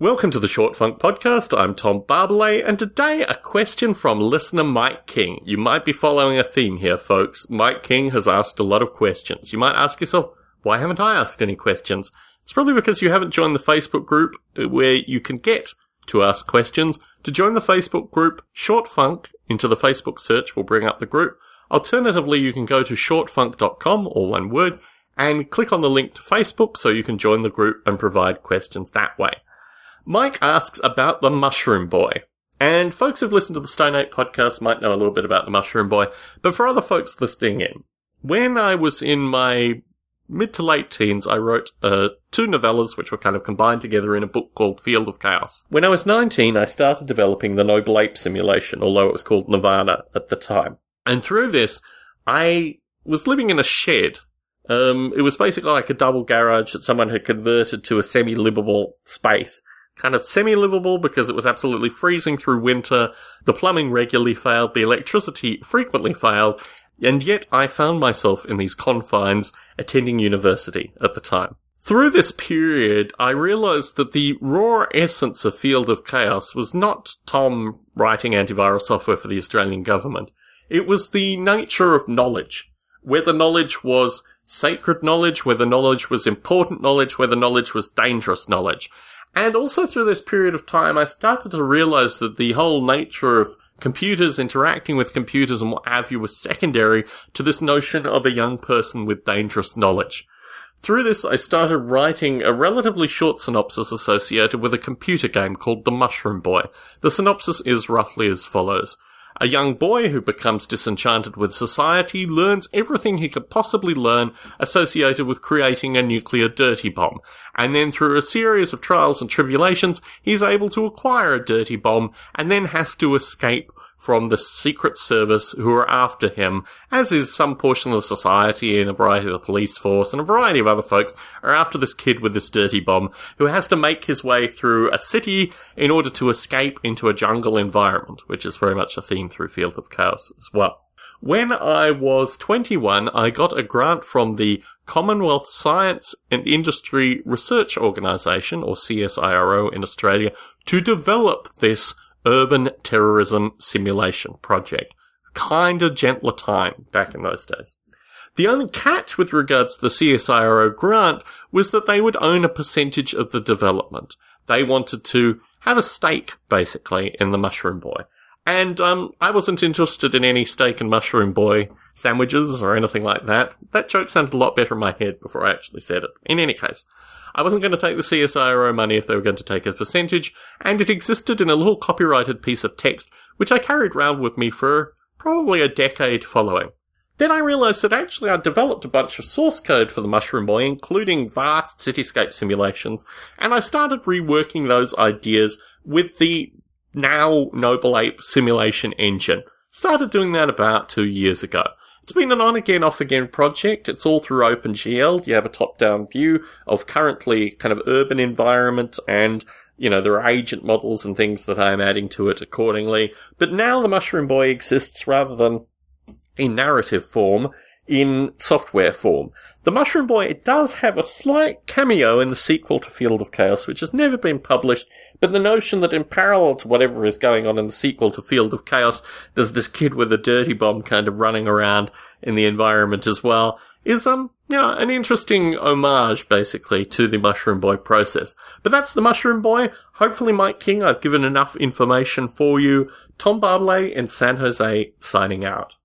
Welcome to the Short Funk Podcast. I'm Tom Barbalet, and today a question from listener Mike King. You might be following a theme here, folks. Mike King has asked a lot of questions. You might ask yourself, why haven't I asked any questions? It's probably because you haven't joined the Facebook group where you can get to ask questions. To join the Facebook group, Short Funk, into the Facebook search will bring up the group. Alternatively, you can go to shortfunk.com, or one word, and click on the link to Facebook so you can join the group and provide questions that way. Mike asks about the Mushroom Boy. And folks who've listened to the Stone Ape podcast might know a little bit about the Mushroom Boy, but for other folks listening in, when I was in my mid to late teens, I wrote uh, two novellas which were kind of combined together in a book called Field of Chaos. When I was 19, I started developing the Noble Ape simulation, although it was called Nirvana at the time. And through this, I was living in a shed. Um, it was basically like a double garage that someone had converted to a semi-livable space kind of semi-livable because it was absolutely freezing through winter. The plumbing regularly failed, the electricity frequently failed, and yet I found myself in these confines attending university at the time. Through this period, I realized that the raw essence of Field of Chaos was not Tom writing antivirus software for the Australian government. It was the nature of knowledge. Whether knowledge was sacred knowledge, whether knowledge was important knowledge, whether knowledge was dangerous knowledge. And also through this period of time, I started to realize that the whole nature of computers interacting with computers and what have you was secondary to this notion of a young person with dangerous knowledge. Through this, I started writing a relatively short synopsis associated with a computer game called The Mushroom Boy. The synopsis is roughly as follows. A young boy who becomes disenchanted with society learns everything he could possibly learn associated with creating a nuclear dirty bomb. And then through a series of trials and tribulations, he's able to acquire a dirty bomb and then has to escape from the Secret Service who are after him, as is some portion of the society and a variety of the police force and a variety of other folks are after this kid with this dirty bomb who has to make his way through a city in order to escape into a jungle environment, which is very much a theme through Field of Chaos as well. When I was 21, I got a grant from the Commonwealth Science and Industry Research Organisation, or CSIRO in Australia, to develop this urban terrorism simulation project. Kind of gentler time back in those days. The only catch with regards to the CSIRO grant was that they would own a percentage of the development. They wanted to have a stake, basically, in the Mushroom Boy. And um, I wasn't interested in any steak and Mushroom Boy sandwiches or anything like that. That joke sounded a lot better in my head before I actually said it. In any case, I wasn't going to take the CSIRO money if they were going to take a percentage, and it existed in a little copyrighted piece of text, which I carried round with me for probably a decade following. Then I realized that actually I'd developed a bunch of source code for the Mushroom Boy, including vast cityscape simulations, and I started reworking those ideas with the now Noble Ape simulation engine. Started doing that about two years ago. It's been an on again, off again project. It's all through OpenGL. You have a top down view of currently kind of urban environment and you know, there are agent models and things that I am adding to it accordingly. But now the Mushroom Boy exists rather than in narrative form in software form. The Mushroom Boy it does have a slight cameo in the sequel to Field of Chaos, which has never been published, but the notion that in parallel to whatever is going on in the sequel to Field of Chaos, there's this kid with a dirty bomb kind of running around in the environment as well, is, um, yeah, an interesting homage, basically, to the Mushroom Boy process. But that's the Mushroom Boy. Hopefully, Mike King, I've given enough information for you. Tom Barbalet in San Jose signing out.